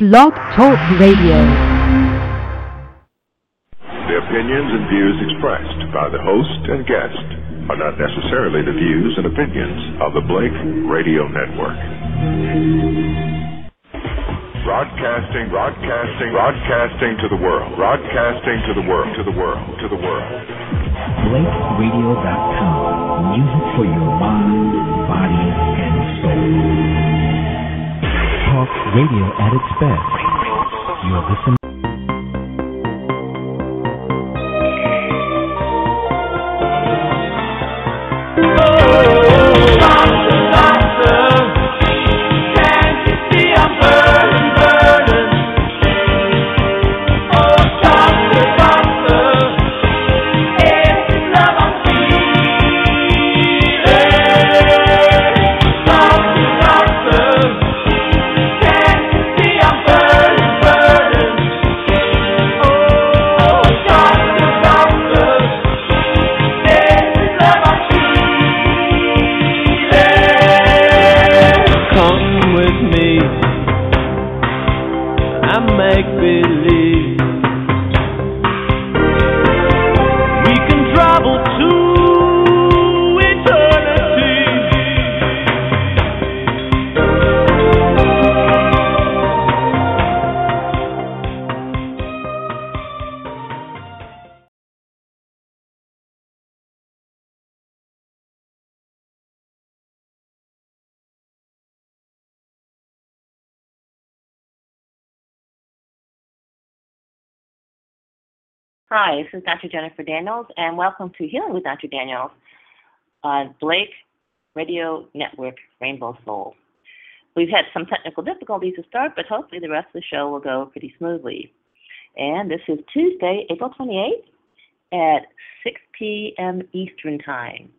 Blog Talk Radio. The opinions and views expressed by the host and guest are not necessarily the views and opinions of the Blake Radio Network. Broadcasting, broadcasting, broadcasting to the world, broadcasting to the world, to the world, to the world. BlakeRadio.com. Music for your mind, body, and soul. Talk radio at its best. You're listening. Hi, this is Dr. Jennifer Daniels, and welcome to Healing with Dr. Daniels on Blake Radio Network Rainbow Soul. We've had some technical difficulties to start, but hopefully the rest of the show will go pretty smoothly. And this is Tuesday, April 28th at 6 p.m. Eastern Time.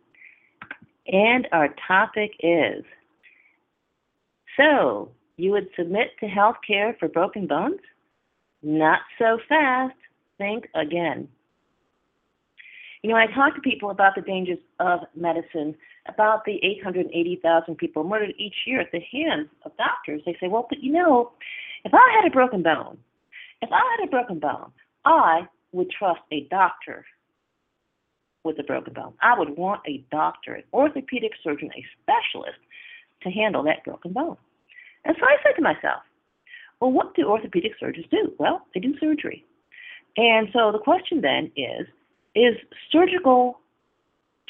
And our topic is So, you would submit to health care for broken bones? Not so fast think again. You know, I talk to people about the dangers of medicine, about the 880,000 people murdered each year at the hands of doctors. They say, well, but you know, if I had a broken bone, if I had a broken bone, I would trust a doctor with a broken bone. I would want a doctor, an orthopedic surgeon, a specialist to handle that broken bone. And so I said to myself, well, what do orthopedic surgeons do? Well, they do surgery. And so the question then is Is surgical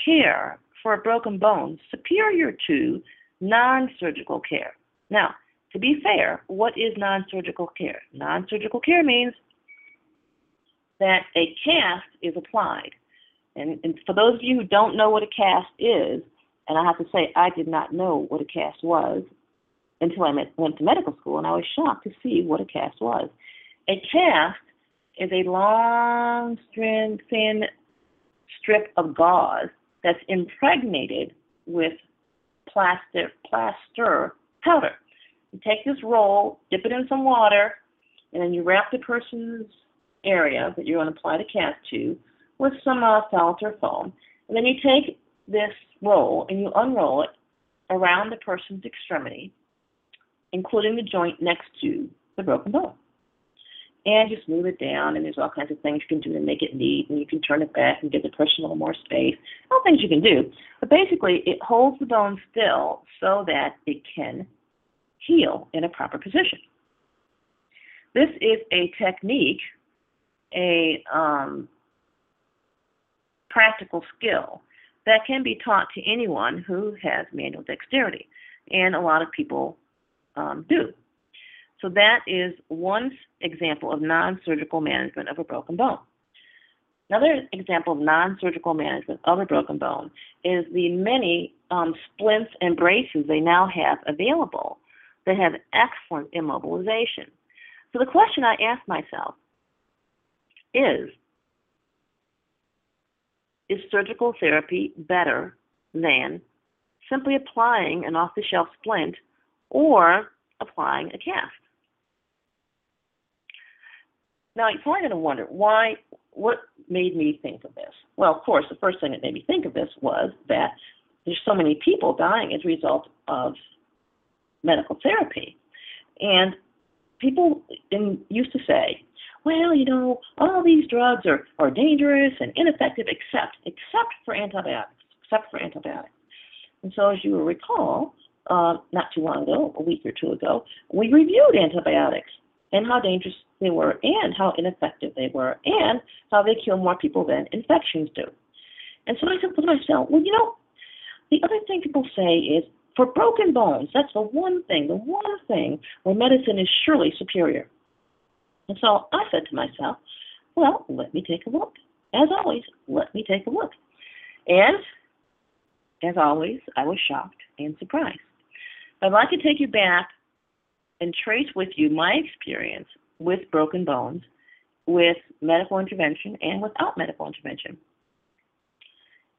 care for a broken bone superior to non surgical care? Now, to be fair, what is non surgical care? Non surgical care means that a cast is applied. And, and for those of you who don't know what a cast is, and I have to say, I did not know what a cast was until I met, went to medical school, and I was shocked to see what a cast was. A cast is a long, thin, thin strip of gauze that's impregnated with plaster, plaster powder. You take this roll, dip it in some water, and then you wrap the person's area that you're going to apply the cast to with some uh, felt or foam. And then you take this roll and you unroll it around the person's extremity, including the joint next to the broken bone and just move it down. And there's all kinds of things you can do to make it neat, and you can turn it back and give the person a little more space. All things you can do. But basically, it holds the bone still so that it can heal in a proper position. This is a technique, a um, practical skill that can be taught to anyone who has manual dexterity, and a lot of people um, do. So that is one example of non-surgical management of a broken bone. Another example of non-surgical management of a broken bone is the many um, splints and braces they now have available that have excellent immobilization. So the question I ask myself is, is surgical therapy better than simply applying an off-the-shelf splint or applying a cast? Now, you're going to wonder why, what made me think of this? Well, of course, the first thing that made me think of this was that there's so many people dying as a result of medical therapy. And people in, used to say, well, you know, all these drugs are, are dangerous and ineffective except except for antibiotics, except for antibiotics. And so, as you will recall, uh, not too long ago, a week or two ago, we reviewed antibiotics and how dangerous they were, and how ineffective they were, and how they kill more people than infections do. And so I said to myself, well, you know, the other thing people say is for broken bones, that's the one thing, the one thing where medicine is surely superior. And so I said to myself, well, let me take a look. As always, let me take a look. And as always, I was shocked and surprised. I'd like to take you back and trace with you my experience with broken bones, with medical intervention, and without medical intervention.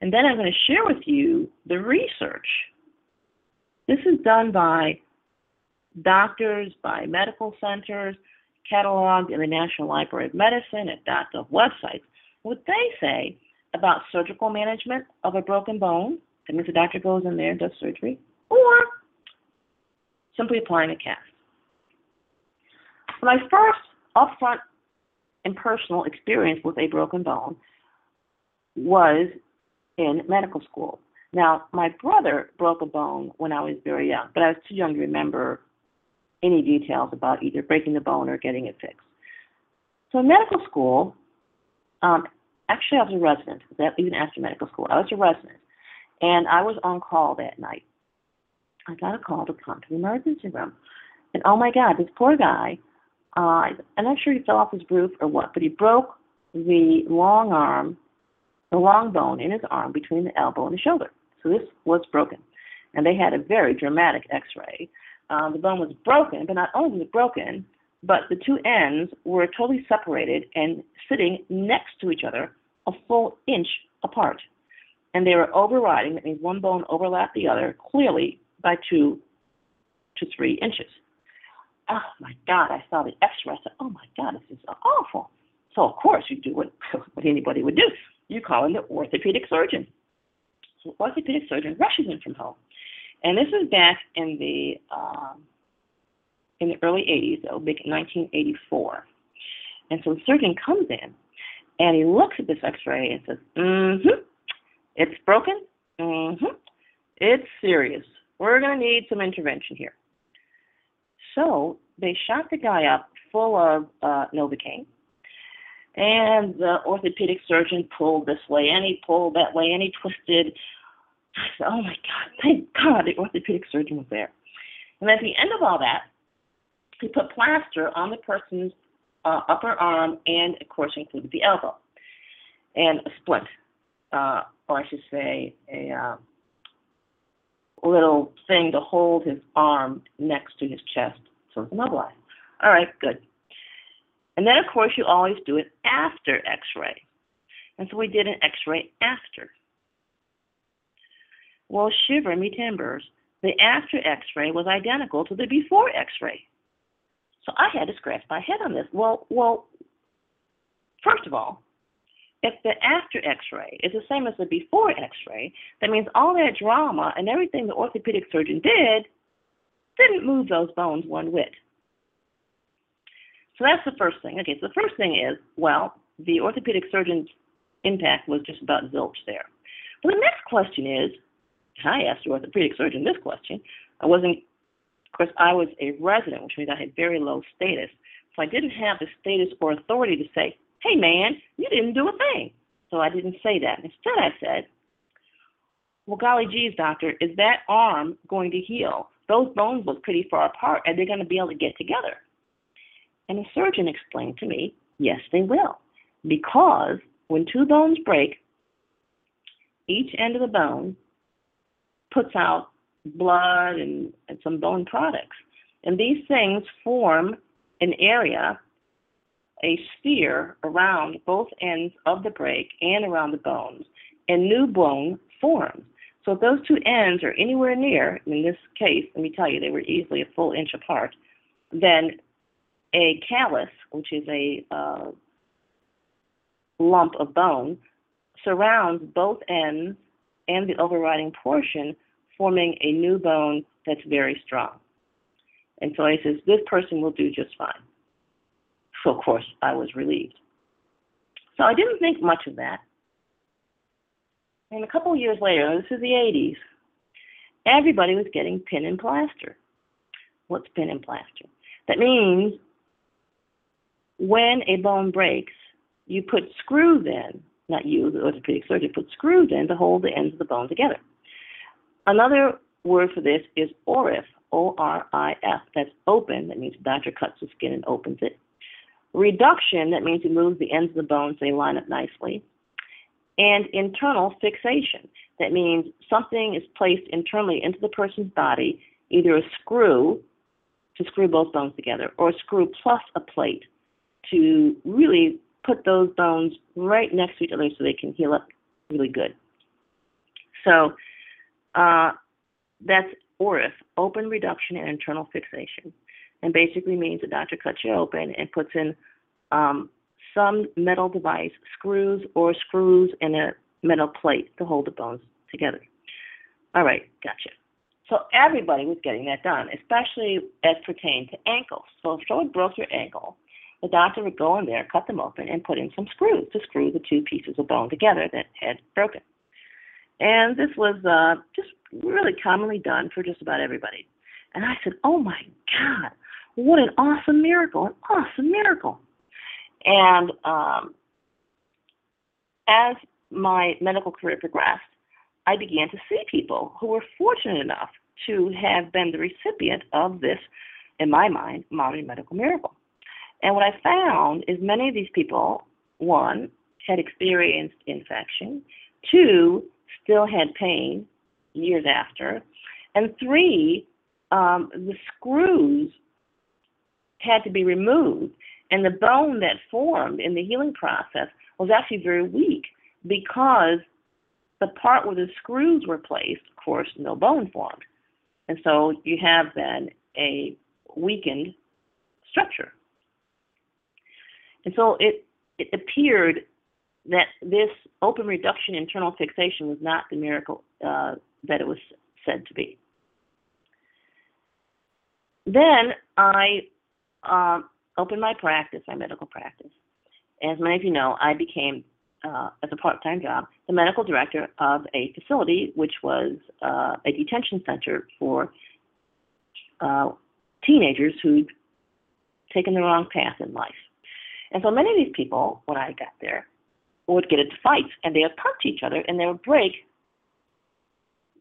And then I'm going to share with you the research. This is done by doctors, by medical centers, cataloged in the National Library of Medicine at .gov websites. What they say about surgical management of a broken bone, that means the doctor goes in there and does surgery, or simply applying a cast. My first upfront and personal experience with a broken bone was in medical school. Now, my brother broke a bone when I was very young, but I was too young to remember any details about either breaking the bone or getting it fixed. So in medical school, um, actually I was a resident, even after medical school, I was a resident, and I was on call that night. I got a call to come to the emergency room, and oh my God, this poor guy uh, I'm not sure he fell off his roof or what, but he broke the long arm, the long bone in his arm between the elbow and the shoulder. So this was broken. And they had a very dramatic x ray. Um, the bone was broken, but not only was it broken, but the two ends were totally separated and sitting next to each other a full inch apart. And they were overriding, that means one bone overlapped the other clearly by two to three inches oh my God, I saw the x-ray. I said, oh my God, this is awful. So of course you do what, what anybody would do. You call in the orthopedic surgeon. So the orthopedic surgeon rushes in from home. And this is back in the um, in the early 80s, though, back in 1984. And so the surgeon comes in and he looks at this x-ray and says, mm-hmm, it's broken. Mm-hmm, it's serious. We're going to need some intervention here. So they shot the guy up full of uh, Novocaine. And the orthopedic surgeon pulled this way and he pulled that way and he twisted. I said, oh my God, thank God the orthopedic surgeon was there. And at the end of all that, he put plaster on the person's uh, upper arm and, of course, included the elbow and a splint, uh, or I should say, a uh, little thing to hold his arm next to his chest so it's immobilized. All right, good. And then, of course, you always do it after x ray. And so we did an x ray after. Well, shiver me timbers, the after x ray was identical to the before x ray. So I had to scratch my head on this. Well, well, first of all, if the after x-ray is the same as the before x-ray, that means all that drama and everything the orthopedic surgeon did didn't move those bones one whit. So that's the first thing. Okay, so the first thing is, well, the orthopedic surgeon's impact was just about zilch there. Well, the next question is, I asked the orthopedic surgeon this question. I wasn't, of course, I was a resident, which means I had very low status. So I didn't have the status or authority to say, hey, man, you didn't do a thing. So I didn't say that. Instead, I said, well, golly geez, doctor, is that arm going to heal? Those bones look pretty far apart. Are they're going to be able to get together? And the surgeon explained to me, yes, they will. Because when two bones break, each end of the bone puts out blood and, and some bone products. And these things form an area, a sphere around both ends of the break and around the bones, and new bone forms. So if those two ends are anywhere near, in this case, let me tell you, they were easily a full inch apart, then a callus, which is a uh, lump of bone, surrounds both ends and the overriding portion, forming a new bone that's very strong. And so he says, this person will do just fine. So, of course, I was relieved. So I didn't think much of that. And a couple of years later, this is the 80s, everybody was getting pin and plaster. What's pin and plaster? That means when a bone breaks, you put screws in, not you, the orthopedic surgeon, put screws in to hold the ends of the bone together. Another word for this is ORIF, O-R-I-F. That's open. That means the doctor cuts the skin and opens it. Reduction, that means he moves the ends of the bone so they line up nicely. And internal fixation, that means something is placed internally into the person's body, either a screw to screw both bones together or a screw plus a plate to really put those bones right next to each other so they can heal up really good. So uh, that's ORIF, open reduction and internal fixation, and basically means the doctor cuts you open and puts in um, some metal device, screws or screws in a metal plate to hold the bones together. All right, gotcha. So everybody was getting that done, especially as pertained to ankles. So if someone broke your ankle, the doctor would go in there, cut them open, and put in some screws to screw the two pieces of bone together that had broken. And this was uh, just really commonly done for just about everybody. And I said, Oh my God, what an awesome miracle, an awesome miracle. And um, as my medical career progressed, I began to see people who were fortunate enough to have been the recipient of this, in my mind, modern medical miracle. And what I found is many of these people, one, had experienced infection, two, still had pain years after, and three, um, the screws had to be removed, and the bone that formed in the healing process was actually very weak because the part where the screws were placed, of course, no bone formed. And so you have then a weakened structure. And so it, it appeared that this open reduction internal fixation was not the miracle uh, that it was said to be. Then I um, opened my practice, my medical practice. As many of you know, I became, uh, as a part time job, the medical director of a facility which was uh, a detention center for uh, teenagers who'd taken the wrong path in life. And so many of these people, when I got there, would get into fights and they would punch each other and they would break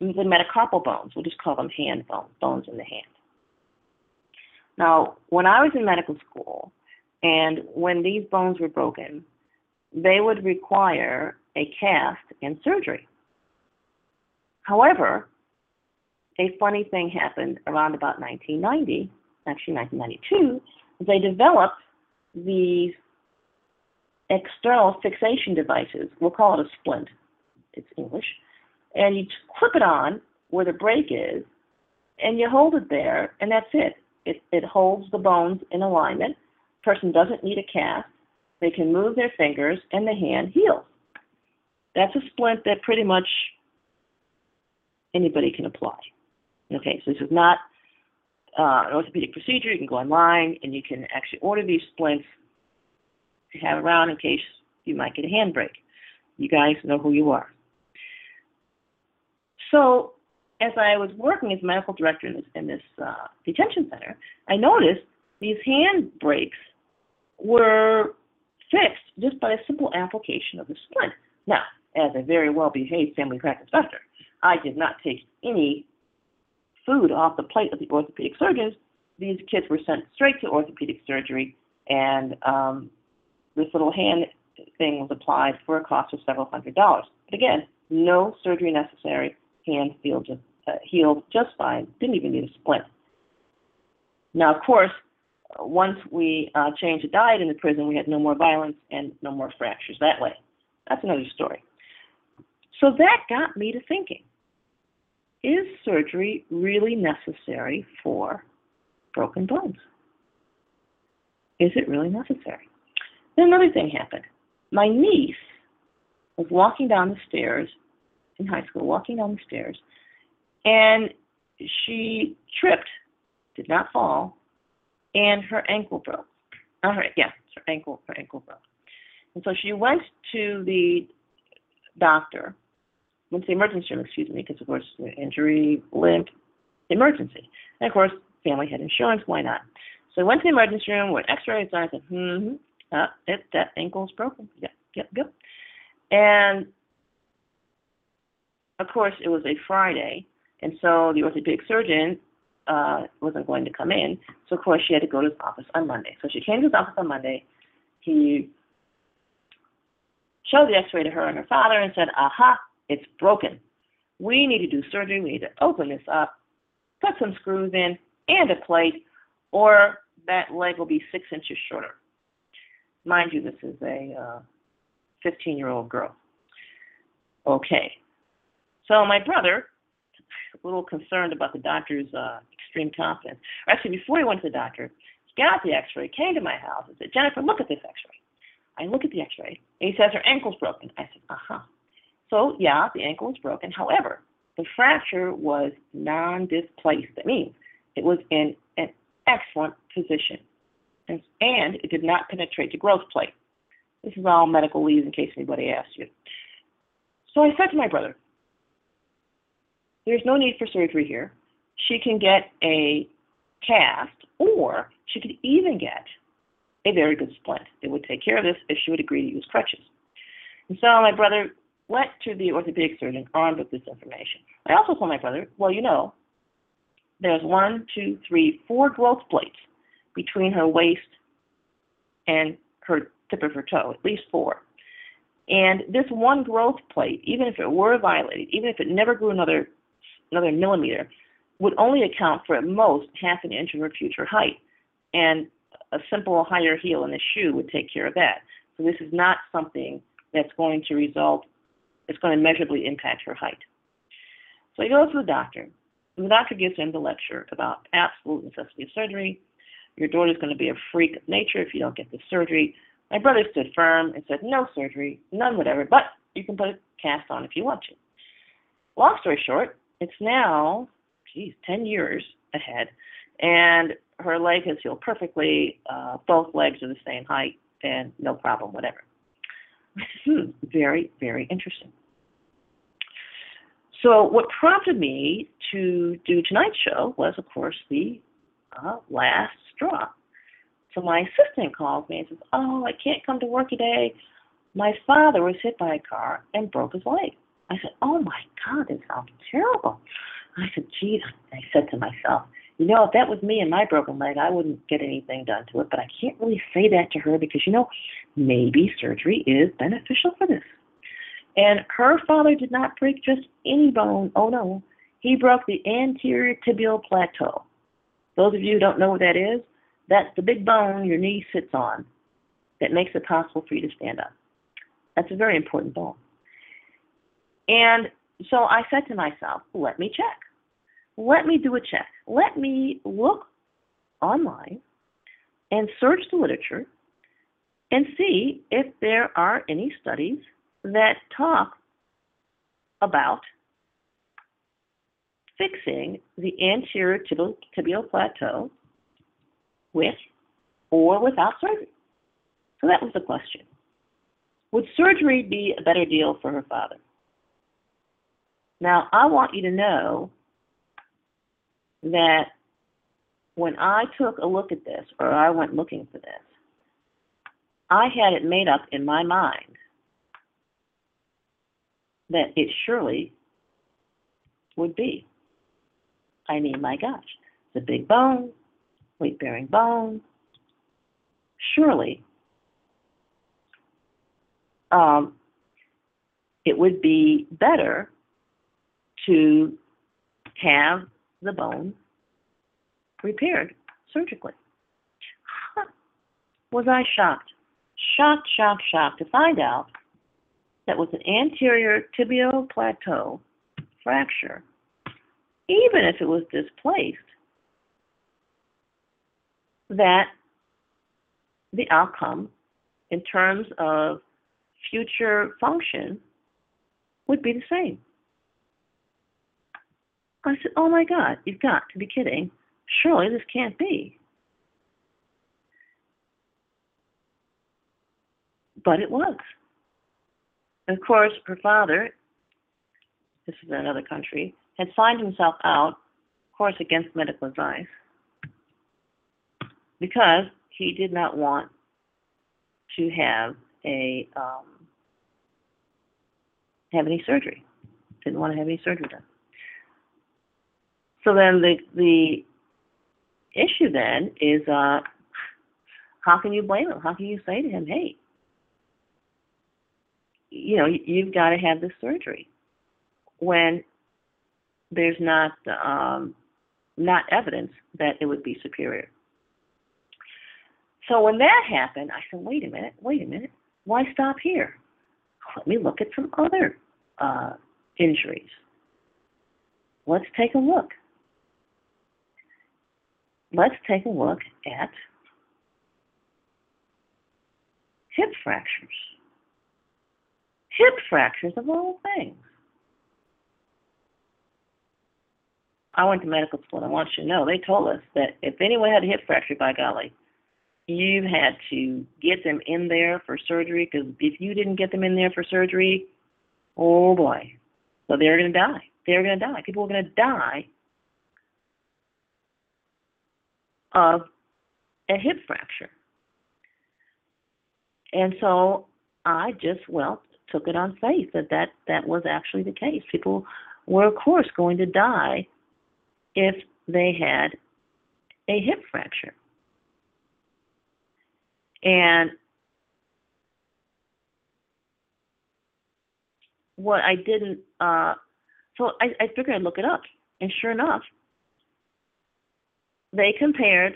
the metacarpal bones. We'll just call them hand bones, bones in the hand. Now, when I was in medical school and when these bones were broken, they would require a cast and surgery. However, a funny thing happened around about 1990, actually 1992, they developed these external fixation devices. We'll call it a splint. It's English. And you clip it on where the break is, and you hold it there, and that's it. It, it holds the bones in alignment. Person doesn't need a cast. They can move their fingers, and the hand heals. That's a splint that pretty much anybody can apply. Okay, so this is not uh, an orthopedic procedure. You can go online and you can actually order these splints to have around in case you might get a hand break. You guys know who you are. So, as I was working as medical director in this, in this uh, detention center, I noticed these hand breaks were fixed just by a simple application of the splint. Now, as a very well behaved family practice doctor, I did not take any food off the plate of the orthopedic surgeons. These kids were sent straight to orthopedic surgery, and um, this little hand thing was applied for a cost of several hundred dollars. But again, no surgery necessary. Hand healed just, uh, healed just fine. Didn't even need a splint. Now, of course, once we uh, changed the diet in the prison, we had no more violence and no more fractures that way. That's another story. So that got me to thinking is surgery really necessary for broken bones? Is it really necessary? Then another thing happened. My niece was walking down the stairs in high school, walking down the stairs, and she tripped did not fall, and her ankle broke. All right, her, yeah, her ankle, her ankle broke. And so she went to the doctor, went to the emergency room, excuse me, because of course injury, limp, emergency. And of course, family had insurance, why not? So I went to the emergency room where x-rays are, I said, hmm, uh, it, that ankle's broken. Yep, yep, yep. And of course, it was a Friday, and so the orthopedic surgeon uh, wasn't going to come in. So of course, she had to go to his office on Monday. So she came to his office on Monday. He showed the X-ray to her and her father and said, "Aha, it's broken. We need to do surgery. We need to open this up, put some screws in, and a plate, or that leg will be six inches shorter." Mind you, this is a 15 uh, year old girl. Okay. So my brother, a little concerned about the doctor's uh, extreme confidence. Actually, before he went to the doctor, he got the x ray, came to my house, and said, Jennifer, look at this x ray. I look at the x ray, and he says her ankle's broken. I said, uh huh. So, yeah, the ankle was broken. However, the fracture was non displaced. That means it was in an excellent position and, and it did not penetrate the growth plate. This is all medical leads in case anybody asks you. So I said to my brother, there's no need for surgery here. She can get a cast, or she could even get a very good splint. It would take care of this if she would agree to use crutches. And so my brother went to the orthopedic surgeon armed with this information. I also told my brother, well, you know, there's one, two, three, four growth plates between her waist and her tip of her toe, at least four. And this one growth plate, even if it were violated, even if it never grew another another millimeter, would only account for at most half an inch of her future height. And a simple higher heel in a shoe would take care of that. So this is not something that's going to result, it's going to measurably impact her height. So he goes to the doctor. And the doctor gives him the lecture about absolute necessity of surgery, your daughter's going to be a freak of nature if you don't get the surgery. My brother stood firm and said, no surgery, none whatever, but you can put a cast on if you want to. Long story short, it's now, geez, 10 years ahead, and her leg has healed perfectly. Uh, both legs are the same height, and no problem, whatever. Hmm, very, very interesting. So, what prompted me to do tonight's show was, of course, the uh, last straw. So my assistant calls me and says, Oh, I can't come to work today. My father was hit by a car and broke his leg. I said, Oh my God, this sounds terrible. I said, Geez, I said to myself, you know, if that was me and my broken leg, I wouldn't get anything done to it. But I can't really say that to her because, you know, maybe surgery is beneficial for this. And her father did not break just any bone. Oh, no. He broke the anterior tibial plateau. Those of you who don't know what that is, that's the big bone your knee sits on that makes it possible for you to stand up. That's a very important bone. And so I said to myself, let me check. Let me do a check. Let me look online and search the literature and see if there are any studies that talk about fixing the anterior tibial, tibial plateau with or without surgery. So that was the question. Would surgery be a better deal for her father? Now, I want you to know that when I took a look at this, or I went looking for this, I had it made up in my mind that it surely would be. I mean, my gosh, a big bone, weight bearing bone. Surely, um, it would be better to have the bone repaired surgically. Was I shocked? Shocked, shocked, shocked to find out that with an anterior tibial plateau fracture, even if it was displaced, that the outcome in terms of future function would be the same. I said, Oh my God, you've got to be kidding. surely this can't be. But it was. of course, her father, this is another country, had signed himself out, of course, against medical advice because he did not want to have a um, have any surgery. Didn't want to have any surgery done. So then the the issue then is uh, how can you blame him? How can you say to him, hey, you know, you've got to have this surgery when there's not um, not evidence that it would be superior. So when that happened, I said, wait a minute, wait a minute, why stop here? Let me look at some other uh, injuries. Let's take a look. Let's take a look at hip fractures. Hip fractures of all things. I went to medical school, and I want you to know they told us that if anyone had a hip fracture, by golly, you had to get them in there for surgery because if you didn't get them in there for surgery, oh boy, so they're going to die. They're going to die. People are going to die of a hip fracture. And so I just, well, took it on faith that that, that was actually the case. People were, of course, going to die if they had a hip fracture. And what I didn't, uh, so I, I figured I'd look it up. And sure enough, they compared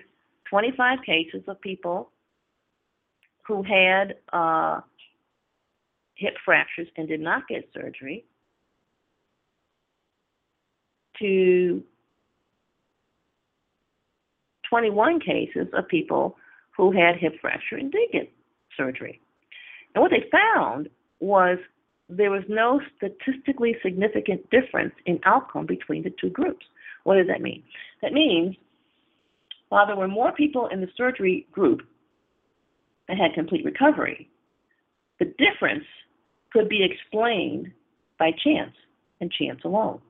25 cases of people who had uh, hip fractures and did not get surgery to 21 cases of people who had hip fracture and did get surgery. And what they found was there was no statistically significant difference in outcome between the two groups. What does that mean? That means while there were more people in the surgery group that had complete recovery, the difference could be explained by chance and chance alone.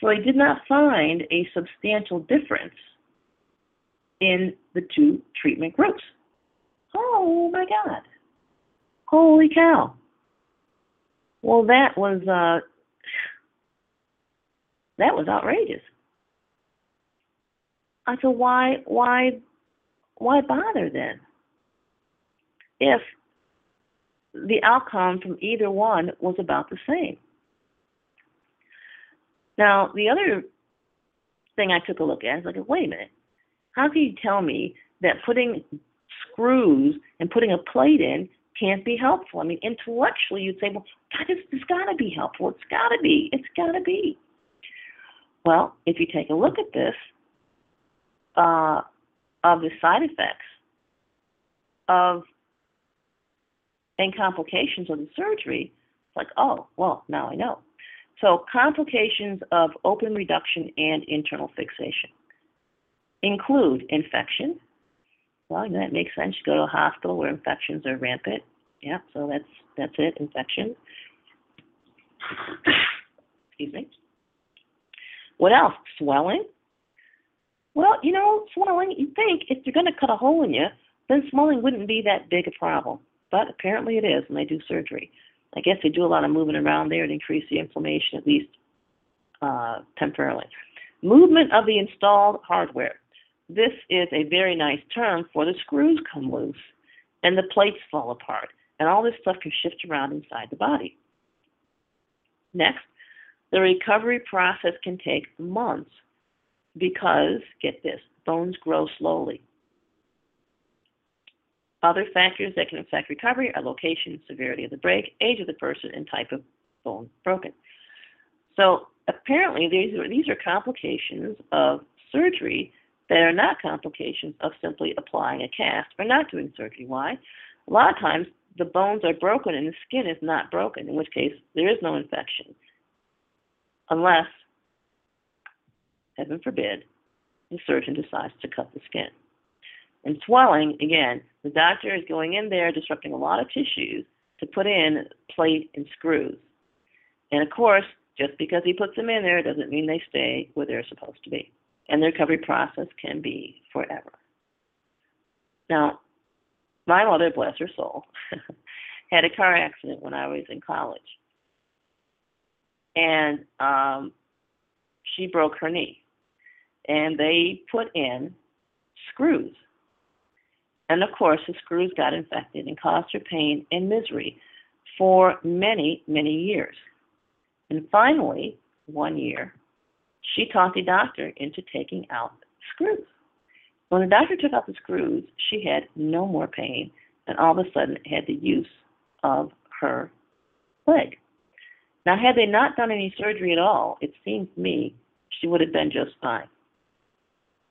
So they did not find a substantial difference in the two treatment groups. Oh my God. Holy cow. Well, that was uh, that was outrageous. I said, why, why, why bother then? If the outcome from either one was about the same. Now, the other thing I took a look at is like, wait a minute. How can you tell me that putting screws and putting a plate in can't be helpful? I mean, intellectually, you'd say, well, God, this, has got to be helpful. It's got to be. It's got to be. Well, if you take a look at this, uh, of the side effects of and complications of the surgery, it's like, oh, well, now I know. So complications of open reduction and internal fixation include infection. Well, that makes sense. You go to a hospital where infections are rampant. Yeah, so that's that's it, infection. Excuse me. What else? Swelling. Well, you know, swelling, you think if you're going to cut a hole in you, then swelling wouldn't be that big a problem. But apparently it is when they do surgery. I guess they do a lot of moving around there to increase the inflammation, at least uh, temporarily. Movement of the installed hardware. This is a very nice term for the screws come loose and the plates fall apart, and all this stuff can shift around inside the body. Next, the recovery process can take months because, get this, bones grow slowly. Other factors that can affect recovery are location, severity of the break, age of the person, and type of bone broken. So apparently these are, these are complications of surgery that are not complications of simply applying a cast or not doing surgery. Why? A lot of times the bones are broken and the skin is not broken, in which case there is no infection. Unless, heaven forbid, the surgeon decides to cut the skin. And swelling, again, the doctor is going in there, disrupting a lot of tissues to put in plate and screws. And of course, just because he puts them in there doesn't mean they stay where they're supposed to be. And the recovery process can be forever. Now, my mother, bless her soul, had a car accident when I was in college. And um, she broke her knee. And they put in screws. And of course, the screws got infected and caused her pain and misery for many, many years. And finally, one year, she talked the doctor into taking out screws. When the doctor took out the screws, she had no more pain and all of a sudden had the use of her leg. Now, had they not done any surgery at all, it seems to me she would have been just fine.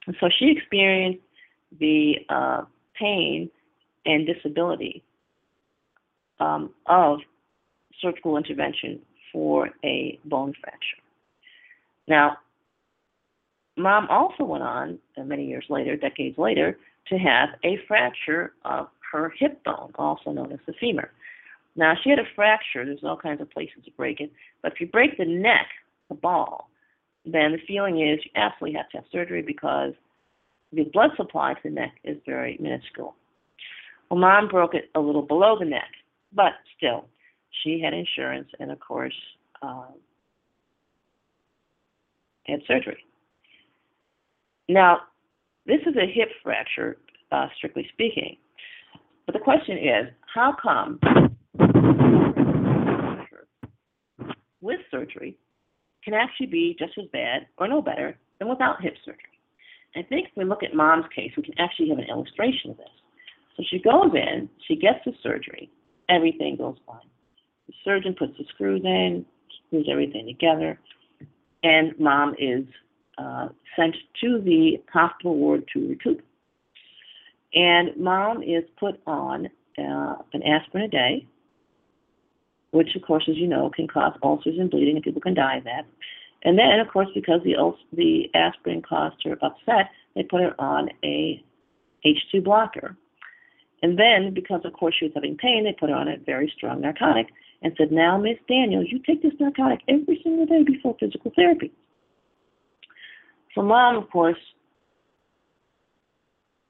And so she experienced the uh, pain and disability um, of surgical intervention for a bone fracture. Now, mom also went on uh, many years later, decades later, to have a fracture of her hip bone, also known as the femur. Now, she had a fracture. There's all kinds of places to break it. But if you break the neck, the ball, then the feeling is you absolutely have to have surgery because the blood supply to the neck is very minuscule. Well, mom broke it a little below the neck, but still, she had insurance and, of course, um, had surgery. Now, this is a hip fracture, uh, strictly speaking. But the question is, how come with surgery can actually be just as bad or no better than without hip surgery? I think if we look at mom's case, we can actually have an illustration of this. So she goes in, she gets the surgery, everything goes fine. The surgeon puts the screws in, screws everything together, and mom is uh, sent to the hospital ward to recoup. And mom is put on uh, an aspirin a day, which, of course, as you know, can cause ulcers and bleeding, and people can die of that. And then, of course, because the ul- the aspirin caused her upset, they put her on a H2 blocker. And then, because of course she was having pain, they put her on a very strong narcotic and said, "Now, Miss Daniels, you take this narcotic every single day before physical therapy." So, mom, of course,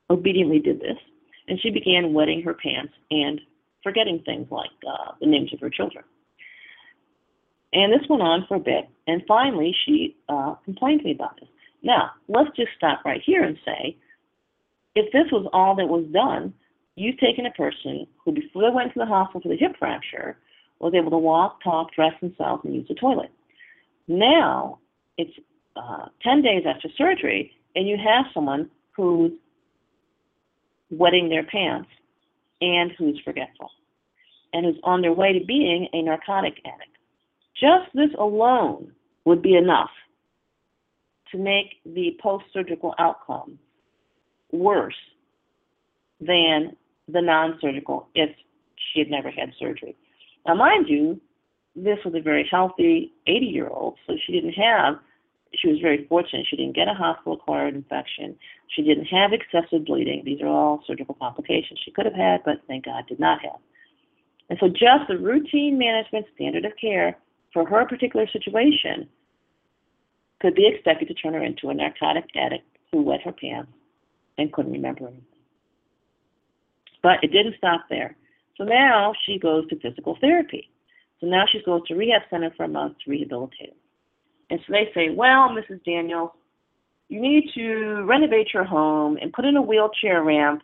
obediently did this, and she began wetting her pants and forgetting things like uh, the names of her children. And this went on for a bit, and finally she uh, complained to me about this. Now, let's just stop right here and say, if this was all that was done, you've taken a person who, before they went to the hospital for the hip fracture, was able to walk, talk, dress themselves, and use the toilet. Now, it's uh, 10 days after surgery, and you have someone who's wetting their pants and who's forgetful and who's on their way to being a narcotic addict. Just this alone would be enough to make the post surgical outcome worse than the non surgical if she had never had surgery. Now, mind you, this was a very healthy 80 year old, so she didn't have, she was very fortunate. She didn't get a hospital acquired infection. She didn't have excessive bleeding. These are all surgical complications she could have had, but thank God did not have. And so, just the routine management standard of care for her particular situation could be expected to turn her into a narcotic addict who wet her pants and couldn't remember anything. But it didn't stop there. So now she goes to physical therapy. So now she goes to rehab center for a month to rehabilitate him. And so they say, well, Mrs. Daniels, you need to renovate your home and put in a wheelchair ramp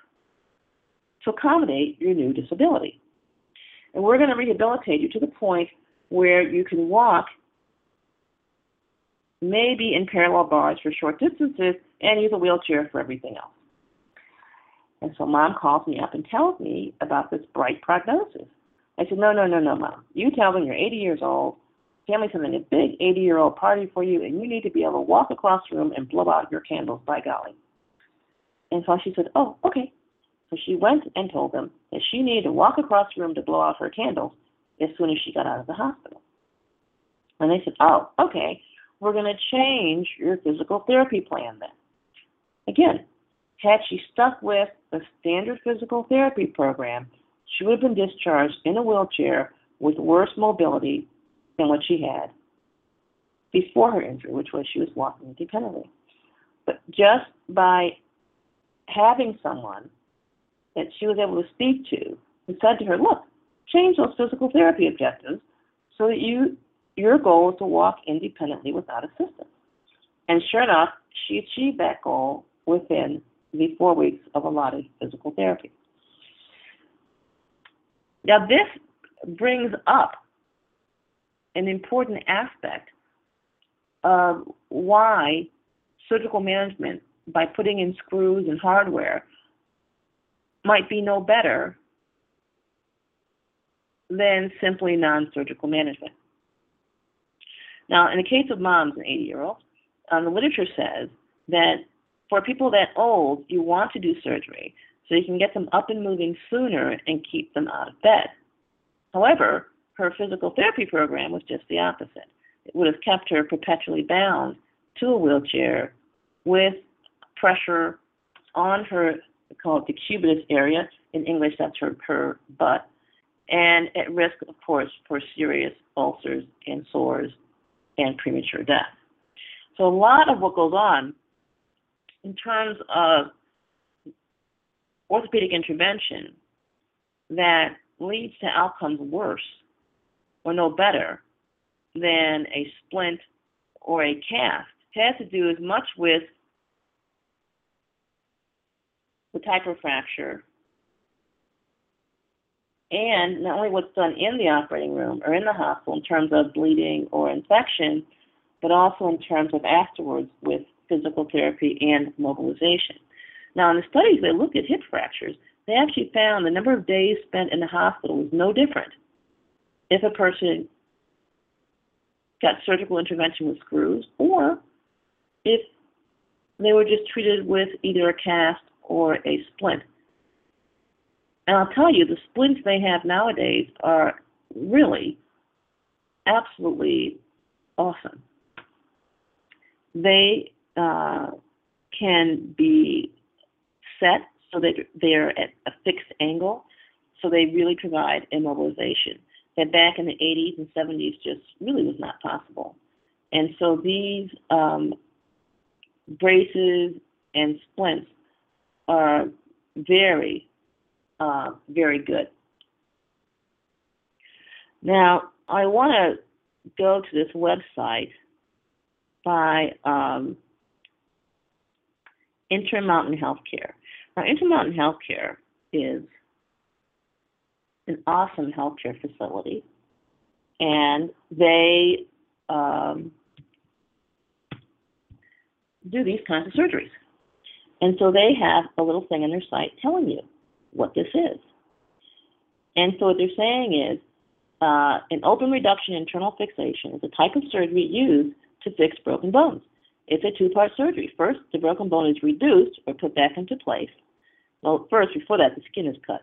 to accommodate your new disability. And we're going to rehabilitate you to the point where you can walk maybe in parallel bars for short distances and use a wheelchair for everything else. And so mom calls me up and tells me about this bright prognosis. I said, no, no, no, no, mom. You tell them you're 80 years old, family's having a big 80 year old party for you, and you need to be able to walk across the room and blow out your candles, by golly. And so she said, oh, okay. So she went and told them that she needed to walk across the room to blow out her candles as soon as she got out of the hospital. And they said, oh, okay, we're going to change your physical therapy plan then. Again, had she stuck with the standard physical therapy program, she would have been discharged in a wheelchair with worse mobility than what she had before her injury, which was she was walking independently. But just by having someone that she was able to speak to who said to her, look, change those physical therapy objectives so that you your goal is to walk independently without assistance. And sure enough, she achieved that goal within the four weeks of allotted physical therapy. Now, this brings up an important aspect of why surgical management, by putting in screws and hardware, might be no better than simply non surgical management. Now, in the case of moms and 80 year olds, um, the literature says that for people that old, you want to do surgery so you can get them up and moving sooner and keep them out of bed. However, her physical therapy program was just the opposite. It would have kept her perpetually bound to a wheelchair with pressure on her, called the cubitus area. In English, that's her, her butt, and at risk, of course, for serious ulcers and sores and premature death. So, a lot of what goes on in terms of orthopedic intervention that leads to outcomes worse or no better than a splint or a cast. Has to do as much with the type of fracture and not only what's done in the operating room or in the hospital in terms of bleeding or infection, but also in terms of afterwards with physical therapy and mobilization. Now, in the studies that looked at hip fractures, they actually found the number of days spent in the hospital was no different if a person got surgical intervention with screws or if they were just treated with either a cast or a splint. And I'll tell you, the splints they have nowadays are really absolutely awesome. They uh, can be set so that they're at a fixed angle, so they really provide immobilization. That back in the 80s and 70s just really was not possible. And so these um, braces and splints are very uh, very good. Now, I want to go to this website by um, Intermountain Healthcare. Now, Intermountain Healthcare is an awesome healthcare facility, and they um, do these kinds of surgeries. And so they have a little thing on their site telling you what this is. And so what they're saying is uh, an open reduction internal fixation is a type of surgery used to fix broken bones. It's a two-part surgery. First, the broken bone is reduced or put back into place. Well, first, before that, the skin is cut.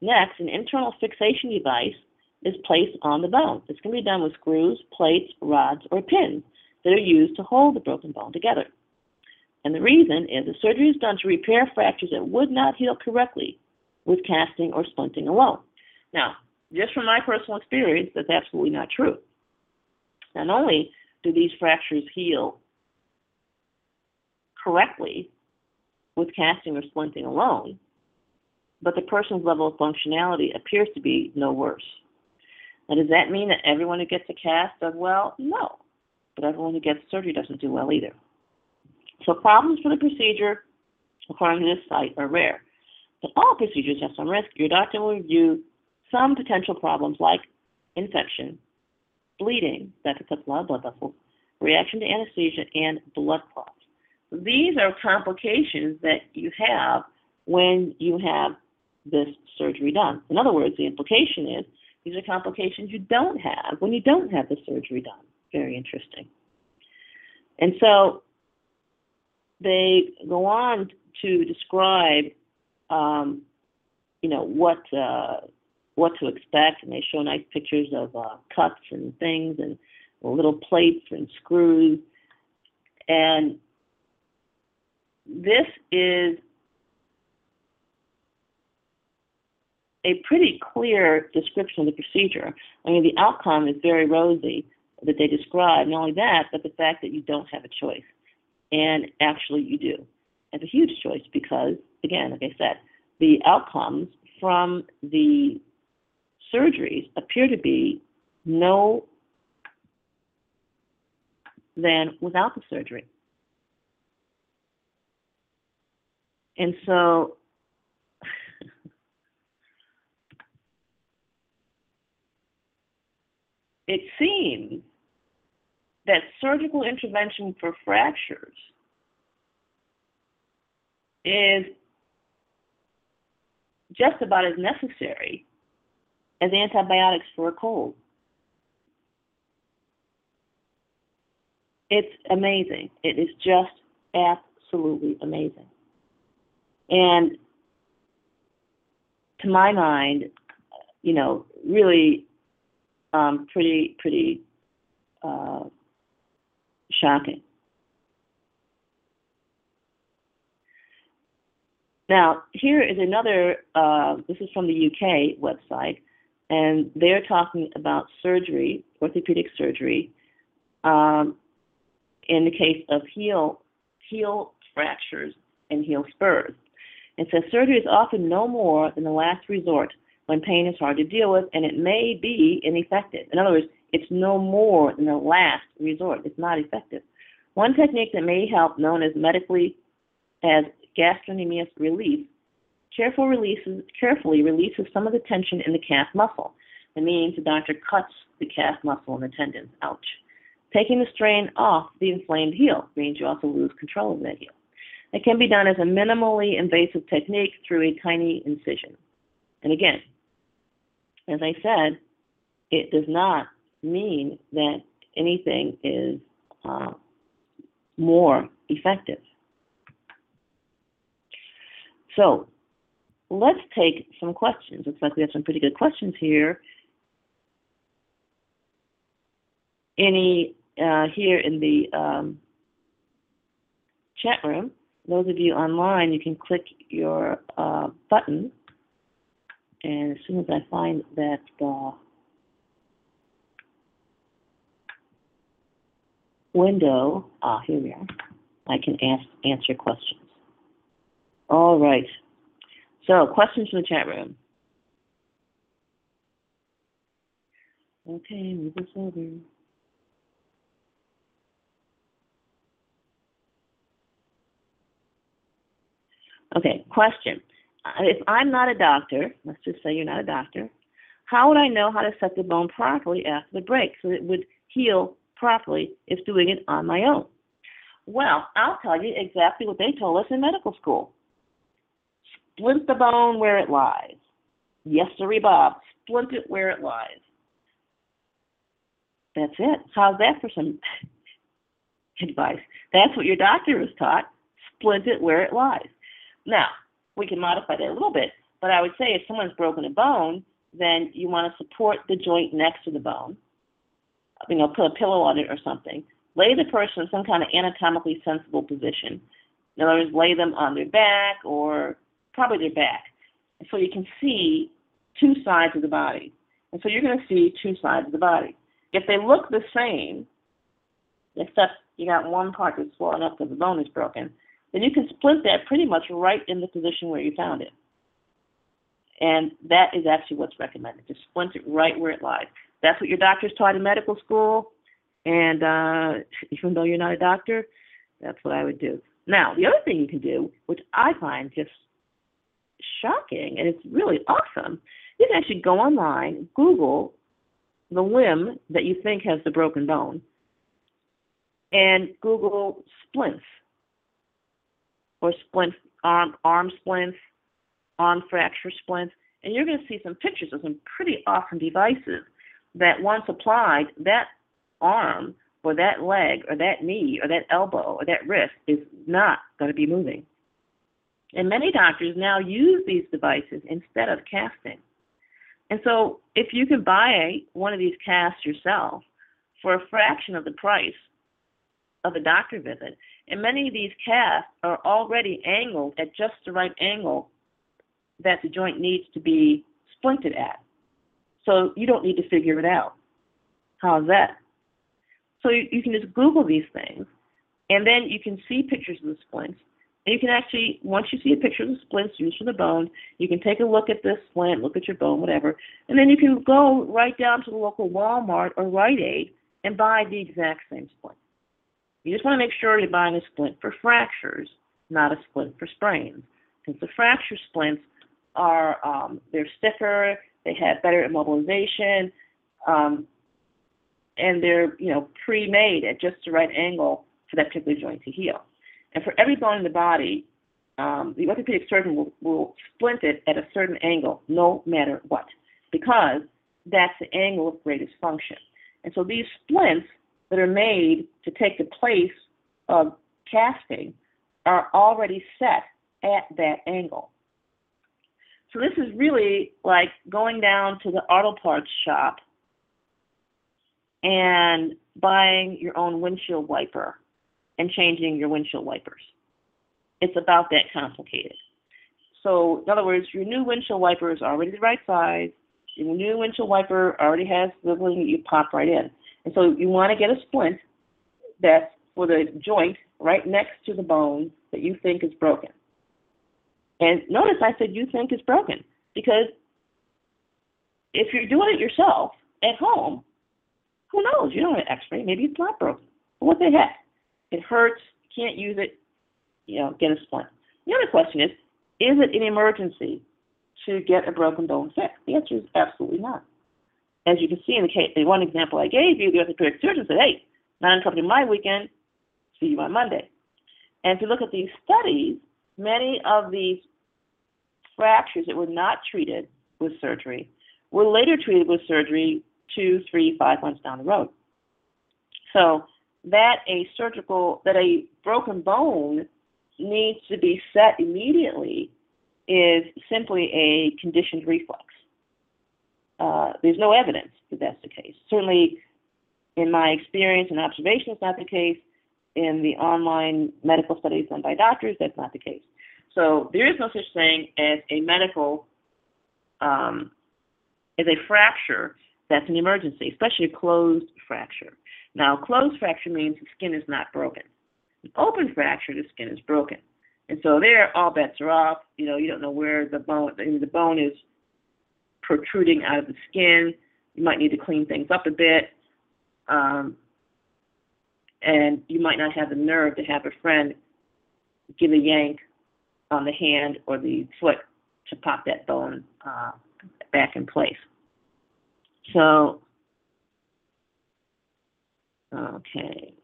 Next, an internal fixation device is placed on the bone. This can be done with screws, plates, rods, or pins that are used to hold the broken bone together. And the reason is the surgery is done to repair fractures that would not heal correctly with casting or splinting alone. Now, just from my personal experience, that's absolutely not true. Not only do these fractures heal correctly with casting or splinting alone, but the person's level of functionality appears to be no worse. Now, does that mean that everyone who gets a cast does well? No. But everyone who gets surgery doesn't do well either. So problems for the procedure, according to this site, are rare. But all procedures have some risk. Your doctor will review some potential problems like infection, bleeding, that affects a lot of blood vessels, reaction to anesthesia, and blood clots. These are complications that you have when you have this surgery done. In other words, the implication is these are complications you don't have when you don't have the surgery done. Very interesting. And so they go on to describe um, you know what uh, what to expect, and they show nice pictures of uh, cuts and things, and little plates and screws, and this is a pretty clear description of the procedure. I mean, the outcome is very rosy that they describe. Not only that, but the fact that you don't have a choice. And actually, you do. It's a huge choice because, again, like I said, the outcomes from the surgeries appear to be no than without the surgery. And so it seems that surgical intervention for fractures is just about as necessary as antibiotics for a cold. It's amazing. It is just absolutely amazing. And to my mind, you know, really um, pretty, pretty uh, shocking. Now, here is another, uh, this is from the UK website, and they're talking about surgery, orthopedic surgery, um, in the case of heel, heel fractures and heel spurs. It says surgery is often no more than the last resort when pain is hard to deal with and it may be ineffective. In other words, it's no more than a last resort. It's not effective. One technique that may help, known as medically as gastrocnemius relief, careful releases, carefully releases some of the tension in the calf muscle. It means the doctor cuts the calf muscle and the tendons. Ouch. Taking the strain off the inflamed heel means you also lose control of that heel. It can be done as a minimally invasive technique through a tiny incision. And again, as I said, it does not mean that anything is uh, more effective. So let's take some questions. Looks like we have some pretty good questions here. Any uh, here in the um, chat room? Those of you online, you can click your uh, button, and as soon as I find that uh, window, ah, here we are, I can ask, answer questions. All right. So, questions from the chat room. Okay, move this over. Okay, question. If I'm not a doctor, let's just say you're not a doctor, how would I know how to set the bone properly after the break so it would heal properly if doing it on my own? Well, I'll tell you exactly what they told us in medical school. Splint the bone where it lies. Yes, sirree, Bob. Splint it where it lies. That's it. How's that for some advice? That's what your doctor was taught. Splint it where it lies. Now, we can modify that a little bit, but I would say if someone's broken a bone, then you want to support the joint next to the bone. You know, put a pillow on it or something. Lay the person in some kind of anatomically sensible position. In other words, lay them on their back or probably their back. So you can see two sides of the body. And so you're going to see two sides of the body. If they look the same, except you got one part that's swollen up because the bone is broken, then you can splint that pretty much right in the position where you found it. And that is actually what's recommended, to splint it right where it lies. That's what your doctors taught in medical school, and uh, even though you're not a doctor, that's what I would do. Now, the other thing you can do, which I find just shocking, and it's really awesome, you can actually go online, Google the limb that you think has the broken bone, and Google splints or splint arm arm splints, arm fracture splints, and you're going to see some pictures of some pretty awesome devices that once applied, that arm or that leg or that knee or that elbow or that wrist is not going to be moving. And many doctors now use these devices instead of casting. And so if you can buy one of these casts yourself for a fraction of the price of a doctor visit, And many of these casts are already angled at just the right angle that the joint needs to be splinted at. So you don't need to figure it out. How's that? So you, you can just Google these things, and then you can see pictures of the splints. And you can actually, once you see a picture of the splints used for the bone, you can take a look at this splint, look at your bone, whatever, and then you can go right down to the local Walmart or Rite Aid and buy the exact same splint. You just want to make sure you're buying a splint for fractures, not a splint for sprains. Since the fracture splints are, um, they're stiffer, they have better immobilization, um, and they're, you know, pre-made at just the right angle for that particular joint to heal. And for every bone in the body, um, the orthopedic surgeon will, will splint it at a certain angle, no matter what, because that's the angle of greatest function. And so these splints that are made to take the place of casting are already set at that angle. So this is really like going down to the auto parts shop and buying your own windshield wiper and changing your windshield wipers. It's about that complicated. So, in other words, your new windshield wiper is already the right size. Your new windshield wiper already has the thing you pop right in. And so you want to get a splint that's for the joint right next to the bone that you think is broken. And notice I said you think is broken because if you're doing it yourself at home, who knows? You don't have an x-ray. Maybe it's not broken. what the heck? It hurts. Can't use it. You know, get a splint. The other question is, is it an emergency to get a broken bone fixed? The answer is absolutely not. As you can see in the case, the one example I gave you, the orthopedic surgeon said, "Hey, not interrupting my weekend. See you on Monday." And if you look at these studies, many of these fractures that were not treated with surgery were later treated with surgery two, three, five months down the road. So that a surgical, that a broken bone needs to be set immediately is simply a conditioned reflex. Uh, there's no evidence that that's the case. Certainly, in my experience and observation, it's not the case. In the online medical studies done by doctors, that's not the case. So there is no such thing as a medical, um, as a fracture that's an emergency, especially a closed fracture. Now, closed fracture means the skin is not broken. An open fracture, the skin is broken. And so there, all bets are off. You know, you don't know where the bone, the bone is protruding out of the skin. You might need to clean things up a bit. Um, and you might not have the nerve to have a friend give a yank on the hand or the foot to pop that bone uh, back in place. So, okay.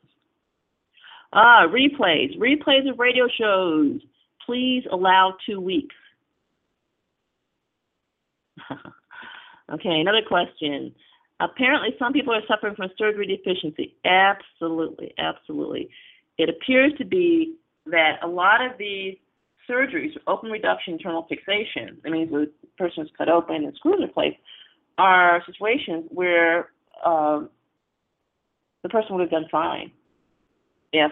Ah, replays. Replays of radio shows. Please allow two weeks. okay, another question. Apparently, some people are suffering from surgery deficiency. Absolutely, absolutely. It appears to be that a lot of these surgeries, open reduction, internal fixation, that means the person is cut open and screws are placed, are situations where um, the person would have done fine if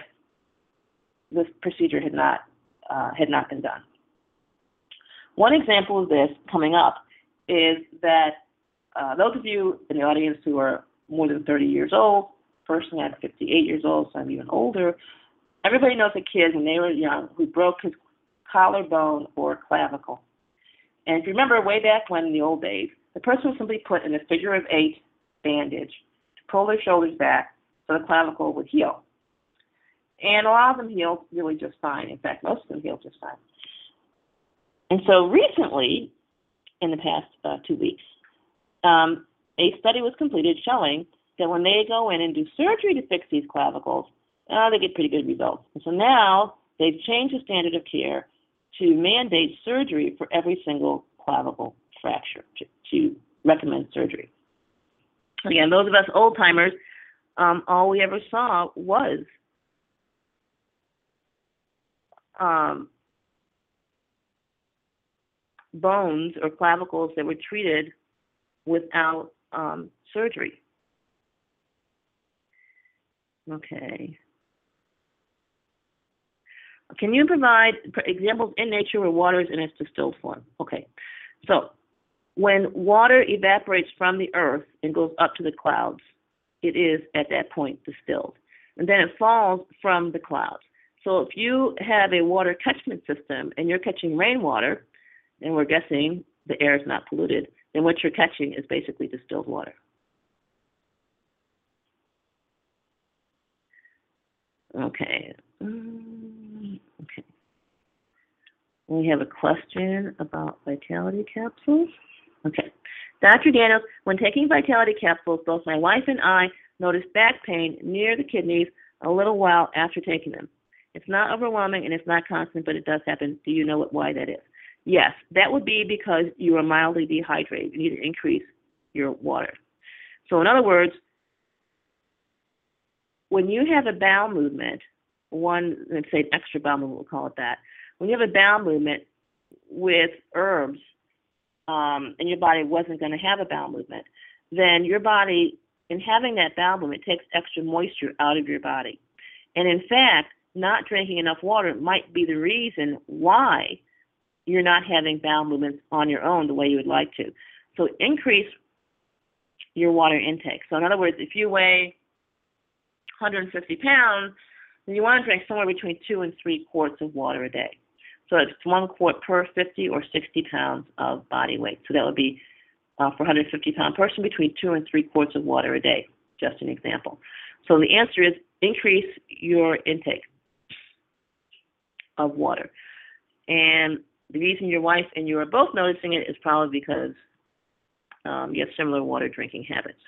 this procedure had not uh, had not been done. One example of this coming up is that uh, those of you in the audience who are more than 30 years old, personally I'm 58 years old, so I'm even older. Everybody knows a kid when they were young who broke his collarbone or clavicle. And if you remember way back when in the old days, the person was simply put in a figure of eight bandage to pull their shoulders back so the clavicle would heal. And a lot of them healed really just fine. In fact, most of them healed just fine. And so recently, in the past uh, two weeks, um, a study was completed showing that when they go in and do surgery to fix these clavicles, uh, they get pretty good results. And so now they've changed the standard of care to mandate surgery for every single clavicle fracture to, to recommend surgery. Again, those of us old timers, um, all we ever saw was um, bones or clavicles that were treated without um, surgery. Okay. Can you provide examples in nature where water is in its distilled form? Okay. So when water evaporates from the earth and goes up to the clouds, it is at that point distilled. And then it falls from the clouds. So if you have a water catchment system and you're catching rainwater, and we're guessing the air is not polluted, then what you're catching is basically distilled water. Okay. Mm, okay. We have a question about vitality capsules. Okay. Dr. Daniels, when taking vitality capsules, both my wife and I noticed back pain near the kidneys a little while after taking them. It's not overwhelming and it's not constant, but it does happen. Do you know what, why that is? Yes, that would be because you are mildly dehydrated. You need to increase your water. So, in other words, when you have a bowel movement, one, let's say extra bowel movement, we'll call it that. When you have a bowel movement with herbs, um, and your body wasn't going to have a bowel movement, then your body, in having that bowel movement, takes extra moisture out of your body. And in fact, not drinking enough water might be the reason why you're not having bowel movements on your own the way you would like to. So increase your water intake. So in other words, if you weigh 150 pounds, then you want to drink somewhere between two and three quarts of water a day. So it's one quart per 50 or 60 pounds of body weight. So that would be uh, for 150 pound person between two and three quarts of water a day. Just an example. So the answer is increase your intake of water. And the reason your wife and you are both noticing it is probably because um, you have similar water drinking habits.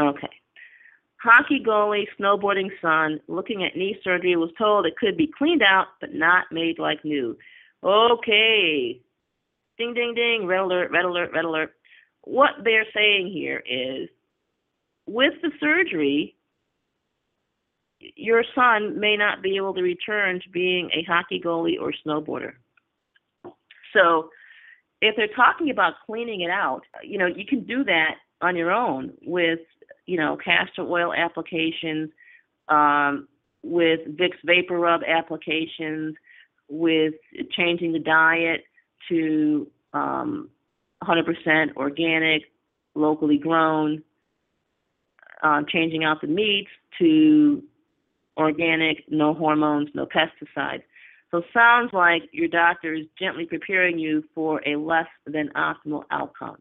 Okay. Hockey goalie, snowboarding son, looking at knee surgery, was told it could be cleaned out but not made like new. Okay. Ding, ding, ding, red alert, red alert, red alert. What they're saying here is with the surgery, your son may not be able to return to being a hockey goalie or snowboarder. So, if they're talking about cleaning it out, you know, you can do that on your own with, you know, castor oil applications, um, with Vicks VapoRub applications, with changing the diet to um, 100% organic, locally grown, um, changing out the meats to organic, no hormones, no pesticides. So sounds like your doctor is gently preparing you for a less than optimal outcome.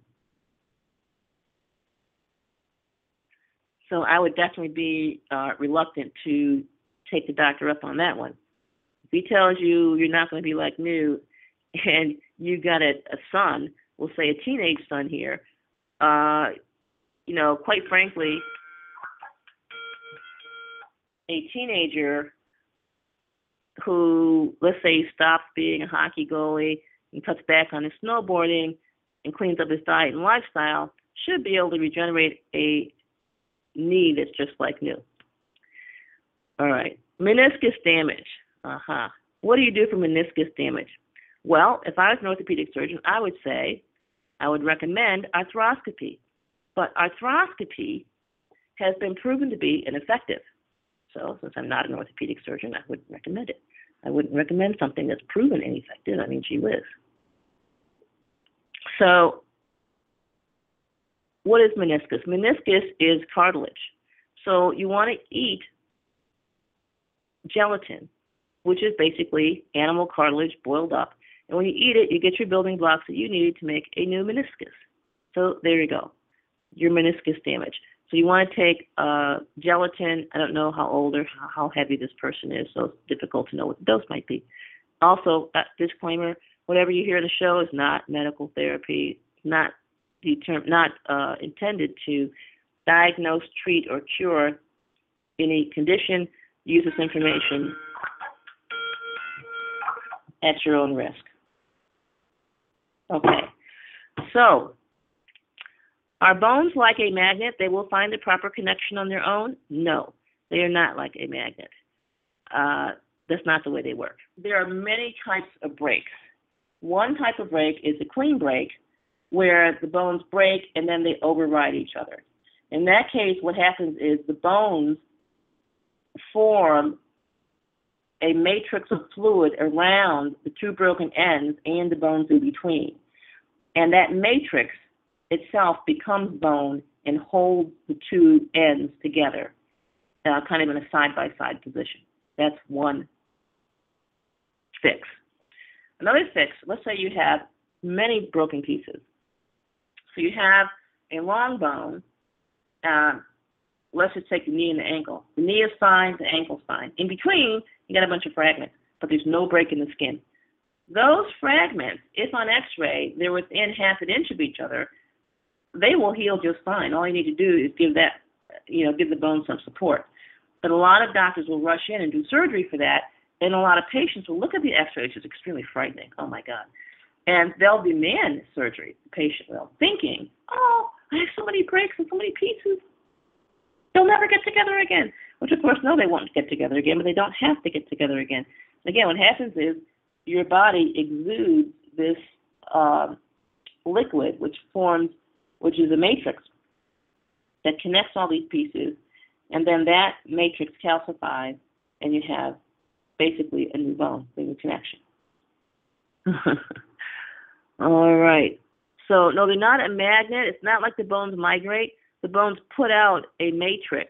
So I would definitely be uh, reluctant to take the doctor up on that one. If he tells you you're not going to be like new, and you got a, a son, we'll say a teenage son here, uh, you know, quite frankly, a teenager who, let's say, stops being a hockey goalie and cuts back on his snowboarding and cleans up his diet and lifestyle should be able to regenerate a knee that's just like new. All right, meniscus damage. Uh huh. What do you do for meniscus damage? Well, if I was an orthopedic surgeon, I would say I would recommend arthroscopy. But arthroscopy has been proven to be ineffective. So, since I'm not an orthopedic surgeon, I wouldn't recommend it. I wouldn't recommend something that's proven ineffective. I mean, gee whiz. So, what is meniscus? Meniscus is cartilage. So, you want to eat gelatin, which is basically animal cartilage boiled up. And when you eat it, you get your building blocks that you need to make a new meniscus. So, there you go, your meniscus damage. So you want to take uh, gelatin. I don't know how old or how heavy this person is, so it's difficult to know what the dose might be. Also, uh, disclaimer: whatever you hear on the show is not medical therapy, not determ- not uh, intended to diagnose, treat, or cure any condition. Use this information at your own risk. Okay, so are bones like a magnet? They will find the proper connection on their own? No, they are not like a magnet. Uh, that's not the way they work. There are many types of breaks. One type of break is a clean break, where the bones break and then they override each other. In that case, what happens is the bones form a matrix of fluid around the two broken ends and the bones in between. And that matrix itself becomes bone and holds the two ends together, uh, kind of in a side by side position. That's one fix. Another fix, let's say you have many broken pieces. So you have a long bone. Uh, let's just take the knee and the ankle. The knee is fine, the ankle's fine. In between, you got a bunch of fragments, but there's no break in the skin. Those fragments, if on x-ray they're within half an inch of each other, they will heal just fine. All you need to do is give that, you know, give the bone some support. But a lot of doctors will rush in and do surgery for that, and a lot of patients will look at the x-ray, which is extremely frightening. Oh my God. And they'll demand surgery, the patient will, thinking, oh, I have so many breaks and so many pieces. They'll never get together again. Which, of course, no, they won't get together again, but they don't have to get together again. Again, what happens is your body exudes this uh, liquid, which forms, which is a matrix that connects all these pieces, and then that matrix calcifies, and you have basically a new bone, a new connection. all right. So, no, they're not a magnet. It's not like the bones migrate. The bones put out a matrix.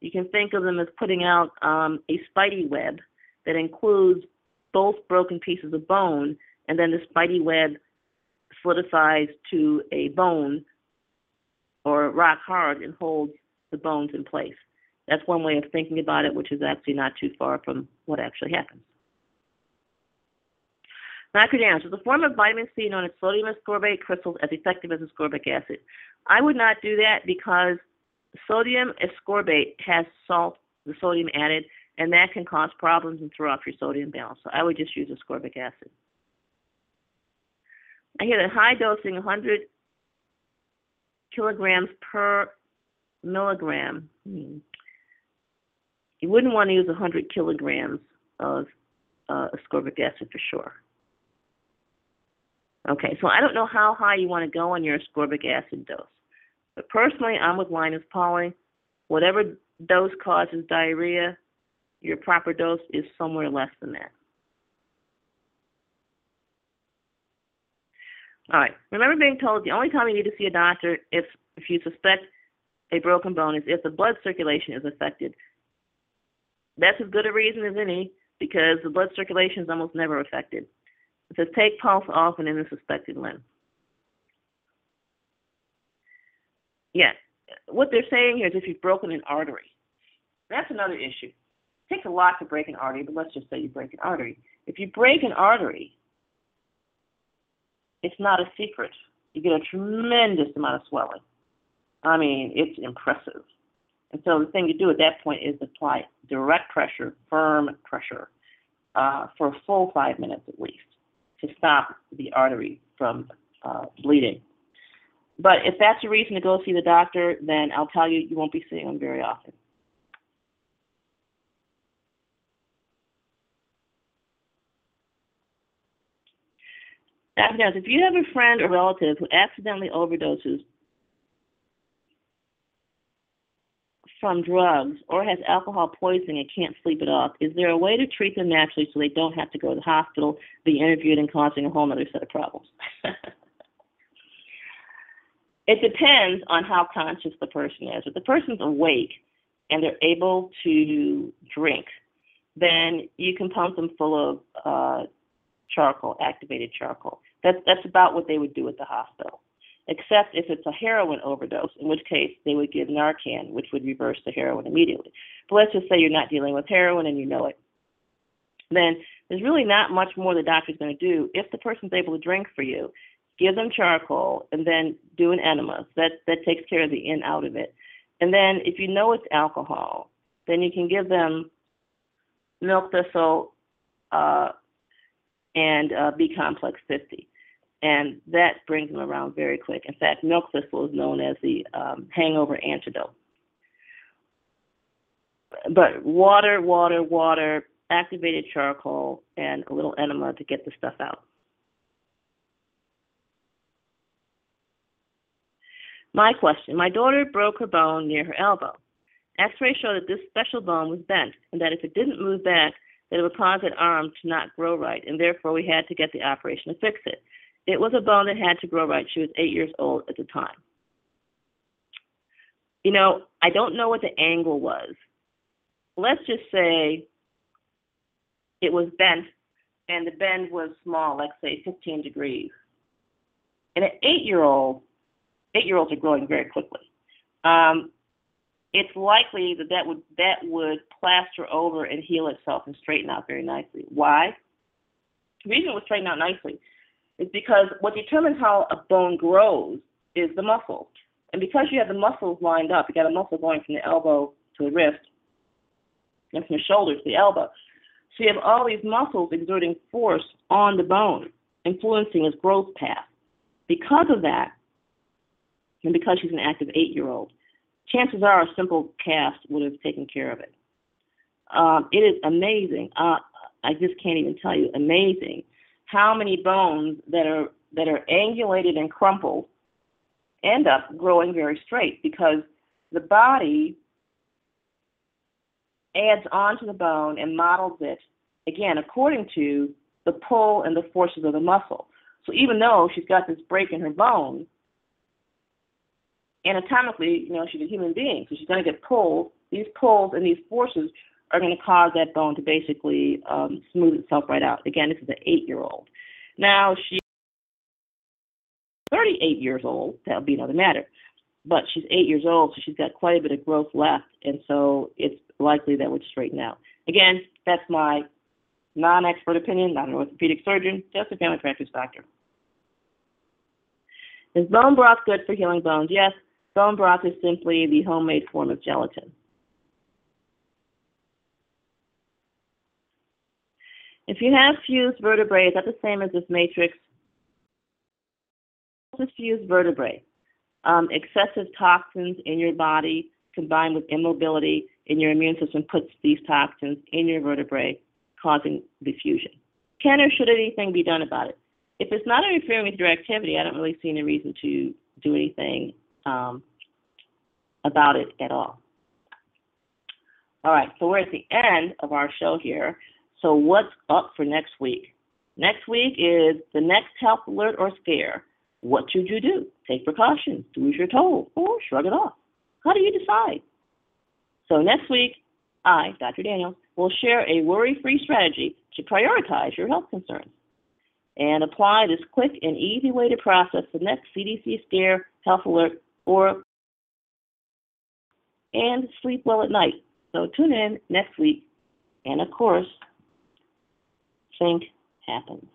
You can think of them as putting out um, a spidey web that includes both broken pieces of bone, and then the spidey web solidifies to a bone or rock hard and holds the bones in place. That's one way of thinking about it, which is actually not too far from what actually happens. Macroderms is a form of vitamin C known as sodium ascorbate crystals as effective as ascorbic acid. I would not do that because sodium ascorbate has salt, the sodium added, and that can cause problems and throw off your sodium balance. So I would just use ascorbic acid. I hear that high dosing, 100 kilograms per milligram. Hmm. You wouldn't want to use 100 kilograms of uh, ascorbic acid for sure. Okay, so I don't know how high you want to go on your ascorbic acid dose. But personally, I'm with Linus Pauling. Whatever dose causes diarrhea, your proper dose is somewhere less than that. All right. Remember being told the only time you need to see a doctor if if you suspect a broken bone is if the blood circulation is affected. That's as good a reason as any because the blood circulation is almost never affected. It says take pulse often in the suspected limb. Yeah, what they're saying here is if you've broken an artery. That's another issue. It takes a lot to break an artery, but let's just say you break an artery. If you break an artery, it's not a secret. You get a tremendous amount of swelling. I mean, it's impressive. And so the thing to do at that point is apply direct pressure, firm pressure, uh, for a full five minutes at least to stop the artery from uh, bleeding. But if that's a reason to go see the doctor, then I'll tell you, you won't be seeing them very often. Now, if you have a friend or relative who accidentally overdoses from drugs or has alcohol poisoning and can't sleep it off, is there a way to treat them naturally so they don't have to go to the hospital, be interviewed, and causing a whole other set of problems? it depends on how conscious the person is. If the person's awake and they're able to drink, then you can pump them full of uh, charcoal, activated charcoal. That's that's about what they would do at the hospital except if it's a heroin overdose, in which case they would give Narcan, which would reverse the heroin immediately. But let's just say you're not dealing with heroin and you know it. Then there's really not much more the doctor's going to do. If the person's able to drink for you, give them charcoal and then do an enema. That that takes care of the in out of it. And then if you know it's alcohol, then you can give them milk thistle uh, and uh, B complex 50 and that brings them around very quick. In fact, milk thistle is known as the um, hangover antidote. But water, water, water, activated charcoal, and a little enema to get the stuff out. My question My daughter broke her bone near her elbow. X ray showed that this special bone was bent and that if it didn't move back, that it would cause that arm to not grow right, and therefore we had to get the operation to fix it. It was a bone that had to grow right. She was eight years old at the time. You know, I don't know what the angle was. Let's just say it was bent and the bend was small, like say 15 degrees. And an eight-year-old, eight-year-olds are growing very quickly. Um, it's likely that that would that would plaster over and heal itself and straighten out very nicely. Why? The reason it would straighten out nicely is because what determines how a bone grows is the muscle. And because you have the muscles lined up, you got a muscle going from the elbow to the wrist, and from the shoulder to the elbow. So you have all these muscles exerting force on the bone, influencing its growth path. Because of that, and because she's an active eight year old, chances are a simple cast would have taken care of it. Um, it is amazing. Uh, I just can't even tell you amazing how many bones that are that are angulated and crumpled end up growing very straight because the body adds onto the bone and models it again according to the pull and the forces of the muscle. So even though she's got this break in her bone, anatomically, you know, she's a human being, so she's going to get pulled. These pulls and these forces are going to cause that bone to basically um, smooth itself right out. Again, this is an eight-year-old. Now she's 38 years old. That would be another matter. But she's eight years old, so she's got quite a bit of growth left, and so it's likely that would straighten out. Again, that's my non-expert opinion, not an orthopedic surgeon, just a family practice doctor. Is bone broth good for healing bones? Yes, Bone broth is simply the homemade form of gelatin. If you have fused vertebrae, is that the same as this matrix? Fused vertebrae. Um, excessive toxins in your body combined with immobility in your immune system puts these toxins in your vertebrae, causing the fusion. Can or should anything be done about it? If it's not interfering with your activity, I don't really see any reason to do anything um, about it at all. All right, so we're at the end of our show here. So what's up for next week? Next week is the next health alert or scare. What should you do? Take precautions, do as you're told, or shrug it off. How do you decide? So next week, I, Dr. Daniels, will share a worry-free strategy to prioritize your health concerns and apply this quick and easy way to process the next CDC scare, health alert, or and sleep well at night. So tune in next week, and of course, think happens.